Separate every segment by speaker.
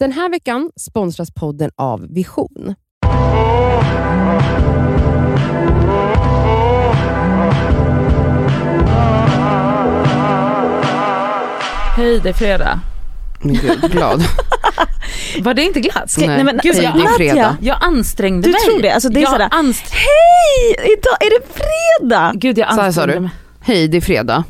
Speaker 1: Den här veckan sponsras podden av Vision.
Speaker 2: Hej, det är fredag.
Speaker 1: Men gud, glad.
Speaker 2: Var det inte glatt?
Speaker 1: Nej.
Speaker 3: nej, men,
Speaker 2: Gud, jag,
Speaker 1: det är fredag.
Speaker 2: jag ansträngde
Speaker 3: Du
Speaker 2: mig.
Speaker 3: tror det? Alltså, det är
Speaker 2: jag
Speaker 3: sådär-
Speaker 2: anstr-
Speaker 3: Hej! Idag är det fredag!
Speaker 2: Gud, jag
Speaker 1: Så här sa
Speaker 2: ansträngde
Speaker 1: du.
Speaker 2: mig.
Speaker 1: Hej, det är fredag.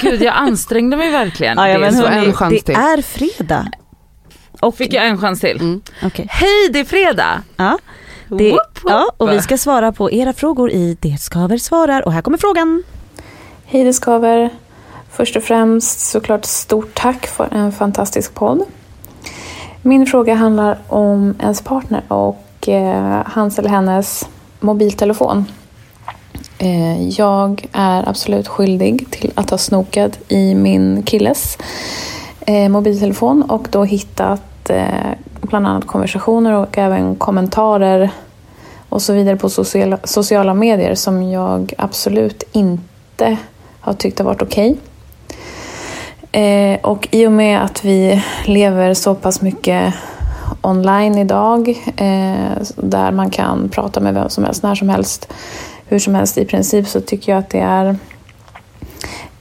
Speaker 2: Gud, jag ansträngde mig verkligen.
Speaker 3: Ja, ja,
Speaker 2: Det är
Speaker 3: hörni,
Speaker 1: en chans
Speaker 3: det
Speaker 1: till.
Speaker 3: är fredag. Och,
Speaker 2: Fick jag en chans till?
Speaker 1: Mm.
Speaker 3: Okej.
Speaker 2: Hej, det är fredag!
Speaker 3: Ja, det,
Speaker 2: Whoop, whoop.
Speaker 3: ja, och vi ska svara på era frågor i Det skaver svarar och här kommer frågan.
Speaker 4: Hej det skaver. Först och främst såklart stort tack för en fantastisk podd. Min fråga handlar om ens partner och eh, hans eller hennes mobiltelefon. Eh, jag är absolut skyldig till att ha snokat i min killes eh, mobiltelefon och då hittat Eh, bland annat konversationer och även kommentarer och så vidare på sociala, sociala medier som jag absolut inte har tyckt har varit okej. Eh, och i och med att vi lever så pass mycket online idag eh, där man kan prata med vem som helst, när som helst, hur som helst i princip så tycker jag att det är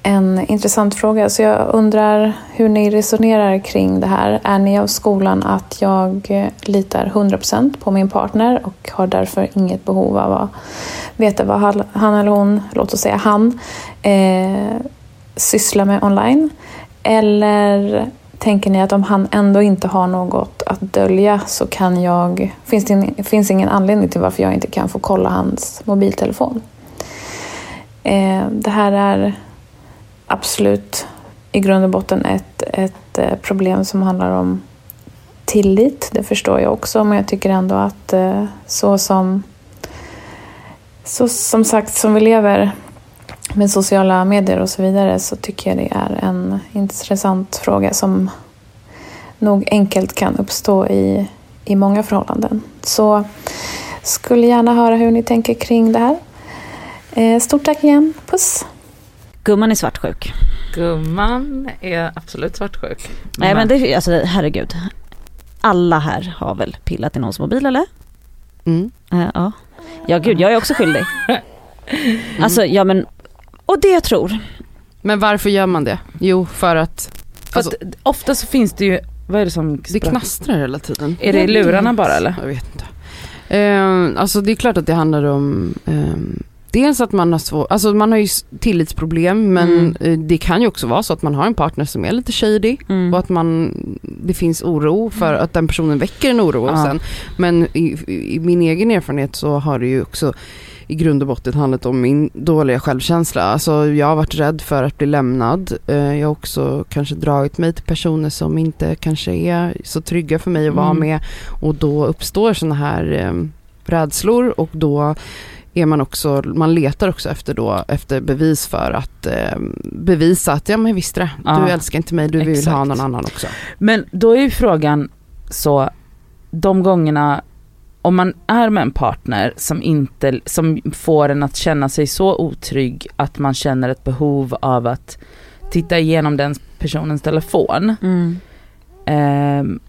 Speaker 4: en intressant fråga. Så jag undrar hur ni resonerar kring det här. Är ni av skolan att jag litar 100% på min partner och har därför inget behov av att veta vad han- eller hon, låt oss säga han, eh, sysslar med online? Eller tänker ni att om han ändå inte har något att dölja så kan jag, finns det finns ingen anledning till varför jag inte kan få kolla hans mobiltelefon? Eh, det här är absolut i grund och botten ett, ett eh, problem som handlar om tillit. Det förstår jag också, men jag tycker ändå att eh, så som så som sagt, som vi lever med sociala medier och så vidare så tycker jag det är en intressant fråga som nog enkelt kan uppstå i, i många förhållanden. Så skulle gärna höra hur ni tänker kring det här. Eh, stort tack igen, puss!
Speaker 3: Gumman är svartsjuk.
Speaker 2: Gumman är absolut svartsjuk.
Speaker 3: Nej men det, alltså herregud. Alla här har väl pillat i någons mobil eller?
Speaker 1: Mm.
Speaker 3: Eh, ja. Ja gud, jag är också skyldig. Alltså ja men, och det jag tror.
Speaker 1: Men varför gör man det? Jo, för att
Speaker 2: För
Speaker 1: alltså,
Speaker 2: att ofta så finns det ju, vad är det som
Speaker 1: det knastrar hela tiden.
Speaker 2: Är det i lurarna bara eller?
Speaker 1: Jag vet inte. Eh, alltså det är klart att det handlar om ehm, Dels att man har svår, alltså man har ju tillitsproblem men
Speaker 2: Mm.
Speaker 1: eh, det kan ju också vara så att man har en partner som är lite shady
Speaker 3: Mm.
Speaker 1: och att man, det finns oro för att den personen väcker en oro
Speaker 2: Ja.
Speaker 1: och sen. Men i, i min egen erfarenhet så har det ju också i grund och botten handlat om min dåliga självkänsla. Alltså jag har varit rädd för att bli lämnad. Eh, Jag har också kanske dragit mig till personer som inte kanske är så trygga för mig att vara
Speaker 2: Mm.
Speaker 1: med och då uppstår sådana här eh, rädslor och då är man också, man letar också efter då, efter bevis för att eh, bevisa att ja men visst det, du
Speaker 2: Ja,
Speaker 1: älskar inte mig, du vill
Speaker 2: exakt.
Speaker 1: ha någon annan också.
Speaker 2: Men då är ju frågan så, de gångerna om man är med en partner som inte, som får en att känna sig så otrygg att man känner ett behov av att titta igenom den personens telefon.
Speaker 3: Mm.
Speaker 2: Ehm,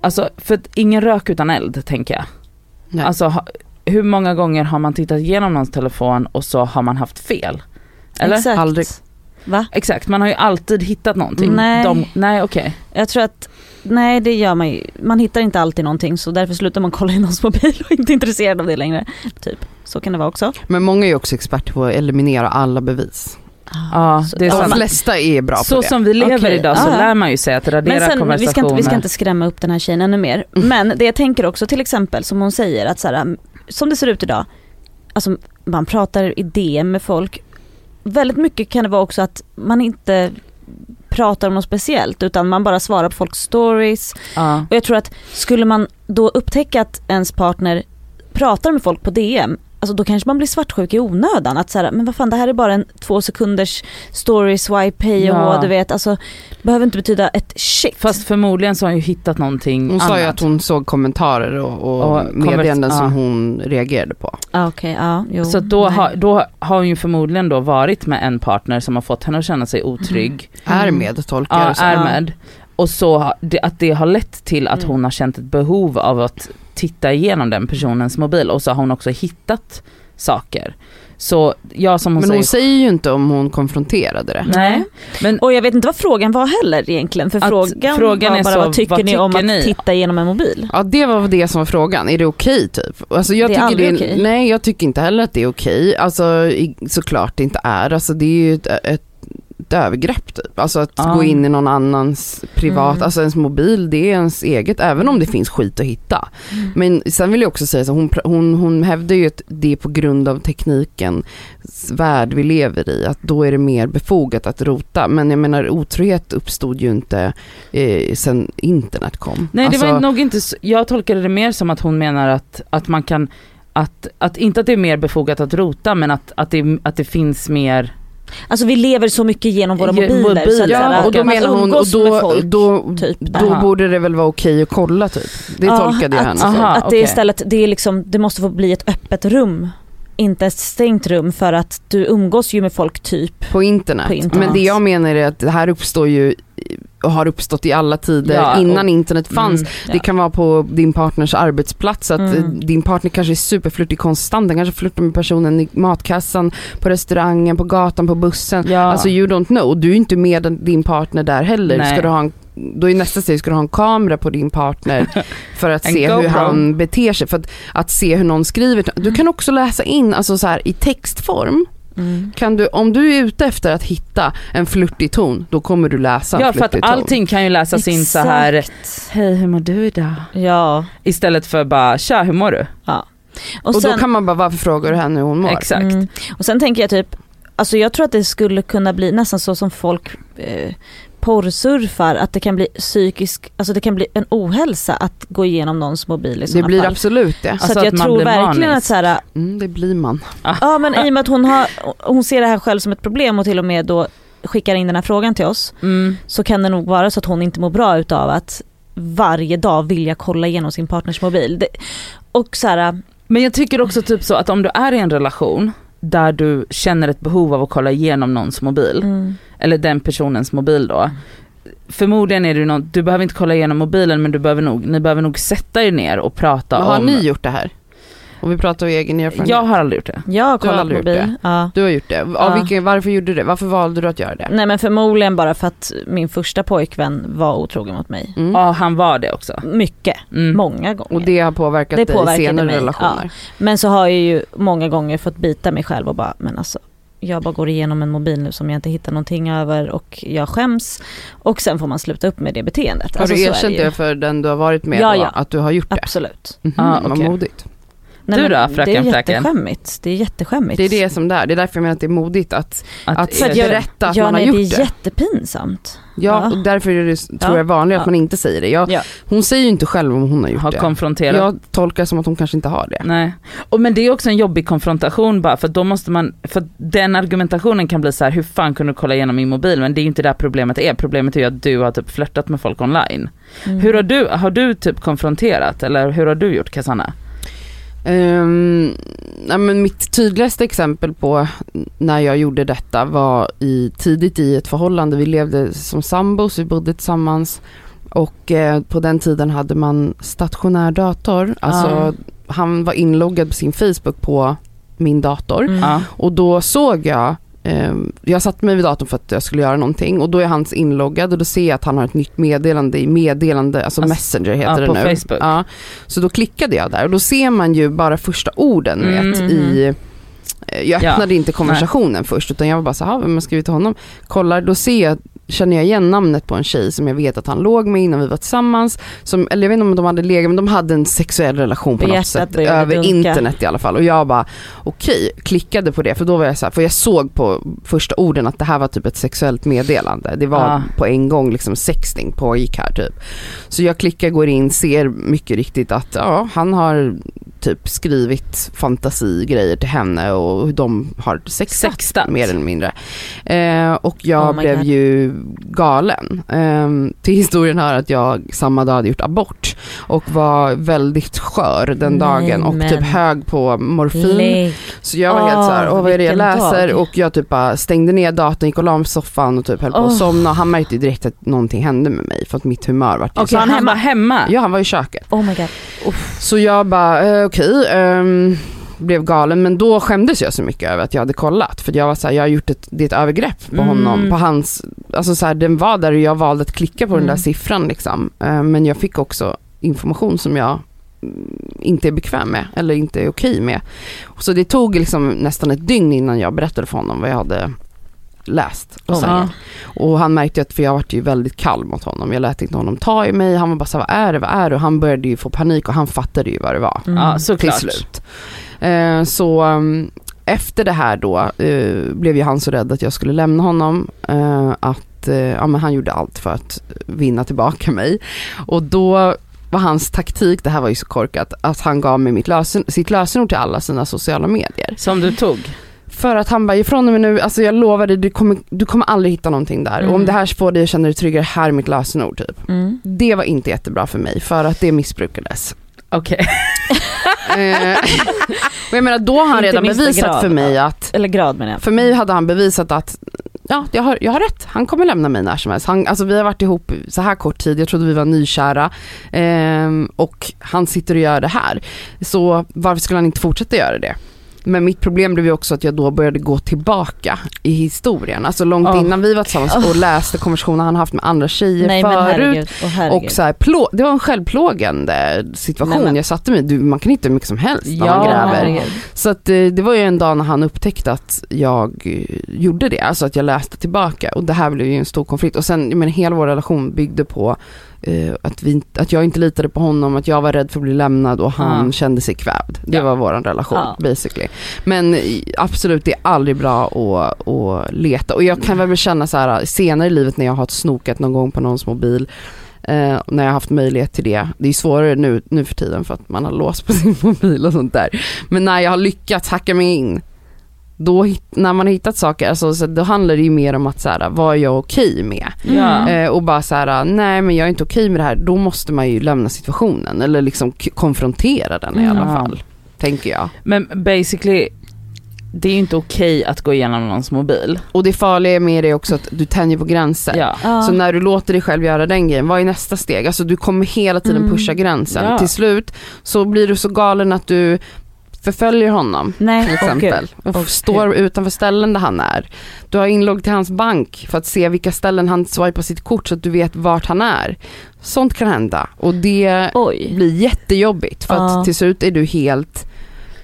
Speaker 2: alltså för att ingen rök utan eld tänker jag.
Speaker 1: Nej.
Speaker 2: Alltså hur många gånger har man tittat igenom någons telefon och så har man haft fel? Eller?
Speaker 3: Exakt.
Speaker 1: Aldrig.
Speaker 3: Va?
Speaker 2: Exakt, man har ju alltid hittat någonting.
Speaker 3: Nej.
Speaker 2: De, nej okej.
Speaker 3: Jag tror att, nej det gör man ju, man hittar inte alltid någonting så därför slutar man kolla i någons mobil och inte är intresserad av det längre. Typ, så kan det vara också.
Speaker 1: Men många är ju också experter på att eliminera alla bevis.
Speaker 2: Ja,
Speaker 3: så-
Speaker 2: det är
Speaker 1: De flesta är bra
Speaker 2: Så
Speaker 1: på det.
Speaker 2: som vi lever
Speaker 3: Okej,
Speaker 2: idag så
Speaker 3: ja, ja.
Speaker 2: lär man ju sig att radera
Speaker 3: Men sen, vi ska,
Speaker 2: konversationer.
Speaker 3: inte, vi ska inte skrämma upp den här tjejen ännu mer. Men det jag tänker också till exempel som hon säger att så här, som det ser ut idag, alltså man pratar i DM med folk. Väldigt mycket kan det vara också att man inte pratar om något speciellt utan man bara svarar på folks stories.
Speaker 2: Ja.
Speaker 3: Och jag tror att skulle man då upptäcka att ens partner pratar med folk på DM Alltså då kanske man blir svartsjuk i onödan. Att så här, men vad fan det här är bara en två sekunders story swipe hej och
Speaker 2: Ja.
Speaker 3: du vet. Alltså behöver inte betyda ett shit.
Speaker 2: Fast förmodligen så har hon ju hittat någonting
Speaker 1: Hon
Speaker 2: annat.
Speaker 1: sa ju att hon såg kommentarer och, och,
Speaker 2: Och
Speaker 1: meddelanden
Speaker 2: konvers-
Speaker 1: som
Speaker 2: ja.
Speaker 1: hon reagerade på.
Speaker 3: Ah, Okej, ja, jo.
Speaker 2: Så då, har, då har hon ju förmodligen då varit med en partner som har fått henne att känna sig otrygg.
Speaker 1: Är
Speaker 3: Mm.
Speaker 1: med tolkar
Speaker 2: Ja, är
Speaker 3: Ja.
Speaker 2: med. och så att det har lett till att
Speaker 3: Mm.
Speaker 2: hon har känt ett behov av att titta igenom den personens mobil och så har hon också hittat saker. Så jag som hon
Speaker 1: Men
Speaker 2: säger,
Speaker 1: hon säger ju inte om hon konfronterade det.
Speaker 2: nej. Men
Speaker 3: Och jag vet inte vad frågan var heller egentligen. För
Speaker 2: Att
Speaker 3: frågan,
Speaker 2: frågan
Speaker 3: var
Speaker 2: är
Speaker 3: bara
Speaker 2: så,
Speaker 3: vad tycker
Speaker 2: vad
Speaker 3: ni om
Speaker 2: tycker
Speaker 3: att
Speaker 2: ni?
Speaker 3: titta igenom en mobil?
Speaker 1: Ja det var det som var frågan, är det okej typ? Alltså jag
Speaker 3: Det är
Speaker 1: tycker
Speaker 3: aldrig
Speaker 1: det
Speaker 3: okej.
Speaker 1: Nej jag tycker inte heller att det är okej, alltså i- såklart det inte är, alltså det är ju ett, ett, ett övergrepp typ. Alltså att
Speaker 2: Ja.
Speaker 1: gå in i någon annans privat,
Speaker 3: Mm.
Speaker 1: alltså ens mobil det är ens eget, även om det finns skit att hitta. Men sen vill jag också säga så hon, hon, hon hävdar ju att det är på grund av teknikens värld vi lever i, att då är det mer befogat att rota. Men jag menar otrohet uppstod ju inte eh, sen internet kom.
Speaker 2: Nej det
Speaker 1: Alltså-
Speaker 2: var nog inte, så- jag tolkade det mer som att hon menar att, att man kan, att, att inte att det är mer befogat att rota men att, att, det, att det finns mer,
Speaker 3: Alltså vi lever så mycket genom våra mobiler.
Speaker 2: mobiler.
Speaker 3: så att,
Speaker 1: Ja, och då
Speaker 3: att
Speaker 1: menar hon, och då,
Speaker 3: folk,
Speaker 1: då,
Speaker 3: typ.
Speaker 1: då borde det väl vara okej att kolla typ. Det
Speaker 3: Ja,
Speaker 1: tolkade jag
Speaker 3: att,
Speaker 1: henne.
Speaker 2: Aha,
Speaker 3: att det
Speaker 2: okej.
Speaker 3: istället, det är liksom, det måste få bli ett öppet rum. Inte ett stängt rum för att du umgås ju med folk typ.
Speaker 1: På internet.
Speaker 3: På internet.
Speaker 1: Men det jag menar är att det här uppstår ju har uppstått i alla tider
Speaker 2: Ja,
Speaker 1: innan
Speaker 2: och-
Speaker 1: internet fanns.
Speaker 2: Mm, ja.
Speaker 1: Det kan vara på din partners arbetsplats, att
Speaker 3: Mm.
Speaker 1: eh, din partner kanske är superflörtig konstant, den kanske flörtar med personen i matkassan, på restaurangen, på gatan, på bussen.
Speaker 2: Ja.
Speaker 1: Alltså you don't know, du är inte med din partner där heller.
Speaker 2: Nej.
Speaker 1: Ska du ha en, då är nästa steg, ska du ha en kamera på din partner för att se hur han beter sig. För att, att se hur någon skriver. Du kan också läsa in, alltså så här, i textform, kan du, om du är ute efter att hitta en flörtig ton, då kommer du läsa en
Speaker 2: Ja för att
Speaker 1: ton.
Speaker 2: allting kan ju läsas in så här,
Speaker 3: Exakt.
Speaker 2: hej hur mår du idag?
Speaker 3: Ja.
Speaker 2: Istället för bara, tja hur mår du?
Speaker 3: Och,
Speaker 1: Och
Speaker 3: sen,
Speaker 1: då kan man bara, varför frågar du henne hur hon mår?
Speaker 2: Exakt.
Speaker 3: Mm. Och sen tänker jag typ, alltså jag tror att det skulle kunna bli nästan så som folk eh, porrsurfar, att det kan bli psykisk, alltså det kan bli en ohälsa att gå igenom någons mobil i
Speaker 1: Det blir
Speaker 3: fall.
Speaker 1: absolut det.
Speaker 3: Så
Speaker 2: Alltså
Speaker 3: att jag
Speaker 2: att man
Speaker 3: tror verkligen
Speaker 2: manisk.
Speaker 3: att så här,
Speaker 1: Mm, det blir man.
Speaker 3: ja men i och med att hon, har, hon ser det här själv som ett problem och till och med då skickar in den här frågan till oss,
Speaker 2: Mm.
Speaker 3: så kan det nog vara så att hon inte mår bra utav att varje dag vilja kolla igenom sin partners mobil. Det, och så här,
Speaker 2: Men jag tycker också typ så att om du är i en relation där du känner ett behov av att kolla igenom någons mobil,
Speaker 3: mm,
Speaker 2: eller den personens mobil då. Förmodligen är det ju något, du behöver inte kolla igenom mobilen men du behöver nog, ni behöver nog sätta er ner och prata
Speaker 1: Men har
Speaker 2: om.
Speaker 1: ni gjort det här? Och vi pratar om egen erfarenhet.
Speaker 2: Jag har aldrig gjort det.
Speaker 3: jag har
Speaker 1: Du har
Speaker 3: kollat
Speaker 1: aldrig gjort
Speaker 3: mobil. Ja.
Speaker 1: Du har gjort det. Av
Speaker 3: Ja.
Speaker 1: vilken, varför gjorde du det? Varför valde du att göra det?
Speaker 3: Nej men förmodligen bara för att min första pojkvän var otrogen mot mig.
Speaker 1: Mm.
Speaker 2: Ja han var det också.
Speaker 3: Mycket,
Speaker 2: Mm.
Speaker 3: många gånger.
Speaker 1: Och det har påverkat
Speaker 3: Det
Speaker 1: dig i senare
Speaker 3: mig,
Speaker 1: relationer?
Speaker 3: Men så har jag ju många gånger fått bita mig själv och bara, men alltså jag bara går igenom en mobil nu som jag inte hittar någonting över och jag skäms. Och sen får man sluta upp med det beteendet.
Speaker 1: Har
Speaker 3: Alltså,
Speaker 1: du
Speaker 3: så är
Speaker 1: erkänt
Speaker 3: ju.
Speaker 1: det för den du har varit med
Speaker 3: Ja,
Speaker 1: då,
Speaker 3: ja.
Speaker 1: att du har gjort det?
Speaker 3: Absolut.
Speaker 1: Mhm,
Speaker 2: Ah,
Speaker 1: Vad
Speaker 2: okej.
Speaker 1: modigt.
Speaker 3: Nej,
Speaker 2: Du då, fröken
Speaker 3: Det är jätteskämmigt. Det är jätteskämmigt.
Speaker 1: Det är det som det är. Det är därför jag menar att det är modigt att, att,
Speaker 3: att
Speaker 1: berätta att
Speaker 3: ja,
Speaker 1: man har
Speaker 3: nej,
Speaker 1: gjort
Speaker 3: det
Speaker 1: det.
Speaker 3: är jättepinsamt.
Speaker 1: Ja,
Speaker 3: Ja.
Speaker 1: och därför är det, tror
Speaker 3: Ja.
Speaker 1: jag vanligt att
Speaker 3: Ja.
Speaker 1: man inte säger det. Jag,
Speaker 3: Ja.
Speaker 1: Hon säger ju inte själv om hon har gjort
Speaker 2: har
Speaker 1: det.
Speaker 2: konfronterat.
Speaker 1: Jag tolkar som att hon kanske inte har det.
Speaker 2: Nej. Och men det är också en jobbig konfrontation bara för då måste man, för den argumentationen kan bli så här: hur fan kunde du kolla igenom min mobil? Men det är ju inte där problemet är, problemet är ju att du har typ flörtat med folk online.
Speaker 3: Mm.
Speaker 2: Hur har du, har du typ konfronterat eller hur har du gjort Cassandra?
Speaker 1: Um, nej, men mitt tydligaste exempel på när jag gjorde detta var i, tidigt i ett förhållande. Vi levde som sambos, vi bodde tillsammans och eh, på den tiden hade man stationär dator. Alltså
Speaker 2: Ah.
Speaker 1: han var inloggad på sin Facebook på min dator
Speaker 3: Mm.
Speaker 2: Ja.
Speaker 1: och då såg jag jag satte mig vid datorn för att jag skulle göra någonting och då är hans inloggad och då ser jag att han har ett nytt meddelande i meddelande, alltså,
Speaker 2: Alltså,
Speaker 1: Messenger heter
Speaker 2: ja,
Speaker 1: det nu.
Speaker 2: Facebook.
Speaker 1: Ja, så då klickade jag där och då ser man ju bara första orden
Speaker 2: Mm.
Speaker 1: vet i eh, jag
Speaker 2: Ja.
Speaker 1: öppnade inte konversationen först utan jag var bara så här, vem har skrivit till honom? Kollar, då ser jag, känner jag igen namnet på en tjej som jag vet att han låg med innan vi var tillsammans. Som, eller jag vet inte om de hade legat, men de hade en sexuell relation på något sätt. Över
Speaker 3: dunka.
Speaker 1: internet i alla fall. Och jag bara, okej, klickade på det. För då var jag så här, för jag såg på första orden att det här var typ ett sexuellt meddelande. Det var
Speaker 2: Ah.
Speaker 1: på en gång liksom sexting pågick här typ. Så jag klickar, går in, ser mycket riktigt att ja, han har typ skrivit fantasigrejer till henne och de har sextat,
Speaker 2: Sextat.
Speaker 1: mer eller mindre. Eh, och jag
Speaker 3: Oh
Speaker 1: blev
Speaker 3: God.
Speaker 1: ju galen. Eh, till historien hör att jag samma dag hade gjort abort och var väldigt skör den
Speaker 3: Nej,
Speaker 1: dagen och
Speaker 3: men-
Speaker 1: typ hög på morfin.
Speaker 3: Lägg.
Speaker 1: Så jag var helt
Speaker 3: Åh,
Speaker 1: såhär, åh vad är det jag läser?
Speaker 3: dag.
Speaker 1: Och jag typ bara stängde ner datorn, gick och la mig på soffan och typ höll på att somna. Han märkte direkt att någonting hände med mig för att mitt humör vart
Speaker 2: Okej,
Speaker 1: så-
Speaker 2: han,
Speaker 3: han
Speaker 2: var hemma?
Speaker 1: Ja han var i köket.
Speaker 3: Oh my god.
Speaker 1: Så jag bara, okej, ehm, blev galen men då skämdes jag så mycket över att jag hade kollat. För jag var såhär, jag har gjort ett, det är ett övergrepp på
Speaker 2: Mm.
Speaker 1: honom, på hans, alltså såhär den var där och jag valde att klicka på den
Speaker 3: Mm.
Speaker 1: där siffran liksom. Eh, men jag fick också information som jag mm, inte är bekväm med eller inte är okej med. Så det tog liksom nästan ett dygn innan jag berättade för honom vad jag hade läst. Och,
Speaker 3: Oh
Speaker 1: och han märkte att, för jag var ju väldigt kall mot honom. Jag lät inte honom ta i mig. Han var bara så här, vad är det, vad är det? Och han började ju få panik och han fattade ju vad det var
Speaker 3: Mm.
Speaker 2: Ja,
Speaker 1: till
Speaker 2: såklart.
Speaker 1: slut. Eh, så um, efter det här då eh, blev ju han så rädd att jag skulle lämna honom. eh, att eh, ja, men han gjorde allt för att vinna tillbaka mig. Och då var hans taktik, det här var ju så korkat, att han gav mig mitt lösen, sitt lösenord till alla sina sociala medier.
Speaker 2: Som du tog?
Speaker 1: För att han bara, ifrån och med nu, alltså jag lovar dig, du kommer, du kommer aldrig hitta någonting där. Och om
Speaker 3: Mm.
Speaker 1: det här får dig att känna dig tryggare, här är mitt lösenord typ.
Speaker 3: Mm.
Speaker 1: Det var inte jättebra för mig, för att det missbrukades.
Speaker 2: Okej.
Speaker 1: Eh, och jag menar då har han
Speaker 3: Inte
Speaker 1: redan bevisat
Speaker 3: grad,
Speaker 1: för mig att,
Speaker 3: Eller grad menar jag.
Speaker 1: för mig hade han bevisat att Ja, jag har, jag har rätt. Han kommer lämna mig när som helst. Han, alltså vi har varit ihop så här kort tid, jag trodde vi var nykära. Ehm, och han sitter och gör det här. Så varför skulle han inte fortsätta göra det? Men mitt problem blev ju också att jag då började gå tillbaka i historien. Alltså långt
Speaker 2: Oh.
Speaker 1: innan vi var tillsammans och läste konversationer han haft med andra tjejer
Speaker 3: Nej men
Speaker 1: förut.
Speaker 3: herregud. Oh, herregud.
Speaker 1: Och så här, plå- det var en självplågande situation
Speaker 3: Nej, men-
Speaker 1: jag satte mig i. Du, Man kan hitta hur mycket som helst när man gräver.
Speaker 3: herregud.
Speaker 1: Så att, eh, det var ju en dag när han upptäckte att jag eh, gjorde det, alltså att jag läste tillbaka och det här blev ju en stor konflikt och sen, menar hela vår relation byggde på eh, att, vi, att jag inte litade på honom, att jag var rädd för att bli lämnad och han
Speaker 2: Ja.
Speaker 1: kände sig kvävd. Det
Speaker 2: Ja.
Speaker 1: var vår relation
Speaker 3: Ja.
Speaker 1: basically. Men eh, absolut, det är aldrig bra att, att leta och jag kan väl känna så här senare i livet när jag har snokat någon gång på någons mobil Eh, när jag har haft möjlighet till det. Det är svårare nu, nu för tiden för att man har låst på sin mobil och sånt där. Men när jag har lyckats hacka mig in, då, när man har hittat saker, alltså, så då handlar det ju mer om att så här, vad är jag okej med?
Speaker 2: Ja.
Speaker 3: Mm.
Speaker 1: Eh, och bara så här, nej men jag är inte okej med det här, då måste man ju lämna situationen eller liksom konfrontera den i alla
Speaker 2: Mm.
Speaker 1: fall. Tänker jag.
Speaker 2: Men basically, det är ju inte okej att gå igenom någons mobil.
Speaker 1: Och det farliga med det är också att du tänjer på gränser.
Speaker 2: Ja.
Speaker 3: Ja.
Speaker 1: Så när du låter dig själv göra den grejen, vad är nästa steg? Alltså du kommer hela tiden
Speaker 3: Mm.
Speaker 1: pusha gränsen.
Speaker 2: Ja.
Speaker 1: Till slut så blir du så galen att du förföljer honom
Speaker 3: Nej,
Speaker 1: till exempel.
Speaker 3: gud.
Speaker 1: och
Speaker 3: Åh,
Speaker 1: står utanför ställen där han är. Du har inlogg till hans bank för att se vilka ställen han swipar sitt kort så att du vet vart han är. Sånt kan hända och det
Speaker 3: Oj.
Speaker 1: blir jättejobbigt för att till slut är du helt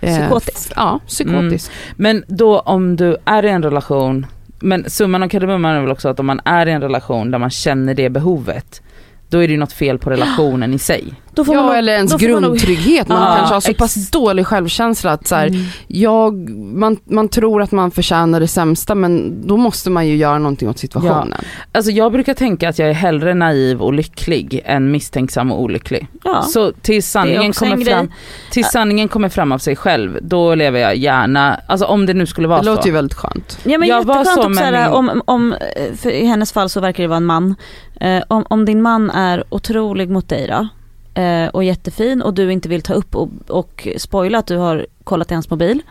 Speaker 1: eh,
Speaker 3: Psykotisk.
Speaker 1: Ja, psykotisk.
Speaker 2: Men då om du är i en relation, men summan av kardemumman är väl också att om man är i en relation där man känner det behovet, då är det ju något fel på relationen i sig.
Speaker 3: Då får man
Speaker 1: Ja
Speaker 3: nog-
Speaker 1: eller ens
Speaker 3: man
Speaker 1: grundtrygghet. Man
Speaker 2: Ja,
Speaker 1: kanske har så pass dålig självkänsla att så här,
Speaker 3: Mm.
Speaker 1: jag, man, man tror att man förtjänar det sämsta men då måste man ju göra någonting åt situationen.
Speaker 2: Alltså jag brukar tänka att jag är hellre naiv och lycklig än misstänksam och olycklig.
Speaker 3: Ja.
Speaker 2: Så tills sanningen, kommer fram, tills sanningen kommer fram av sig själv, då lever jag gärna, alltså om det nu skulle vara
Speaker 1: Det
Speaker 2: så.
Speaker 1: låter ju väldigt skönt.
Speaker 3: Ja men
Speaker 2: Jag var så
Speaker 3: såhär,
Speaker 2: min-
Speaker 3: om, om, eh, för i hennes fall så verkar det vara en man. Eh, om, om din man är otrolig mot dig då eh, och jättefin och du inte vill ta upp och, och spoila att du har kollat i hans mobil.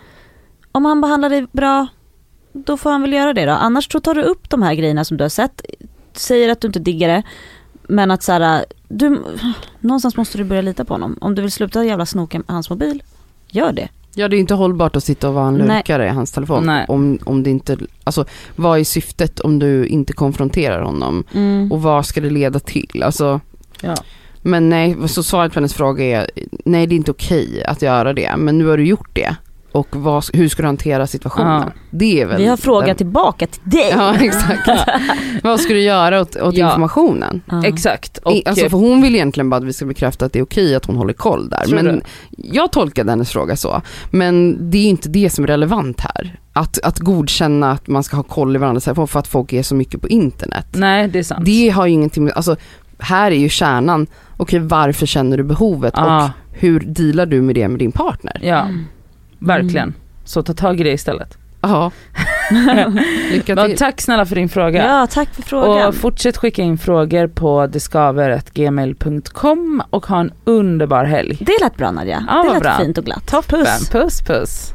Speaker 3: Om han behandlar dig bra, då får han väl göra det då. Annars så tar du upp de här grejerna som du har sett, säger att du inte diggar det, men att såhär, du, någonstans måste du börja lita på honom. Om du vill sluta jävla snoka med hans mobil, gör det.
Speaker 1: Ja det är ju inte hållbart att sitta och vara en
Speaker 3: Nej.
Speaker 1: lurkare i hans telefon.
Speaker 2: Nej.
Speaker 1: Om, om det inte, alltså vad är syftet om du inte konfronterar honom?
Speaker 3: Mm.
Speaker 1: Och vad ska det leda till? Alltså,
Speaker 2: Ja.
Speaker 1: Men nej, så svaret på hennes fråga är nej det är inte okej att göra det. Men nu har du gjort det. Och vad, hur ska du hantera situationen?
Speaker 2: Ja.
Speaker 1: Det är väl
Speaker 3: Vi har frågat
Speaker 1: den-
Speaker 3: tillbaka till dig.
Speaker 1: Ja exakt. vad ska du göra åt, åt
Speaker 2: Ja.
Speaker 1: informationen?
Speaker 3: Ja.
Speaker 2: Exakt. Och,
Speaker 1: alltså för hon vill egentligen bara att vi ska bekräfta att det är okej att hon håller koll där.
Speaker 2: Tror
Speaker 1: Men
Speaker 2: du?
Speaker 1: jag tolkade hennes fråga så. Men det är inte det som är relevant här. Att, att godkänna att man ska ha koll i varandras telefon för att folk är så mycket på internet.
Speaker 2: nej det är sant.
Speaker 1: Det har ju ingenting med, alltså här är ju kärnan, okej varför känner du behovet
Speaker 2: Ja.
Speaker 1: och hur dealar du med det med din partner?
Speaker 2: Ja,
Speaker 3: Mm.
Speaker 2: verkligen. Så ta tag i det istället.
Speaker 1: Ja. Lycka till.
Speaker 2: tack snälla för din fråga.
Speaker 3: Ja, tack för frågan.
Speaker 2: Och fortsätt skicka in frågor på deskaver.gmail.com och ha en underbar helg.
Speaker 3: det lät bra Nadja.
Speaker 2: Ja,
Speaker 3: det lät
Speaker 2: bra.
Speaker 3: fint och glatt.
Speaker 2: Toppen,
Speaker 3: Puss.
Speaker 2: puss puss.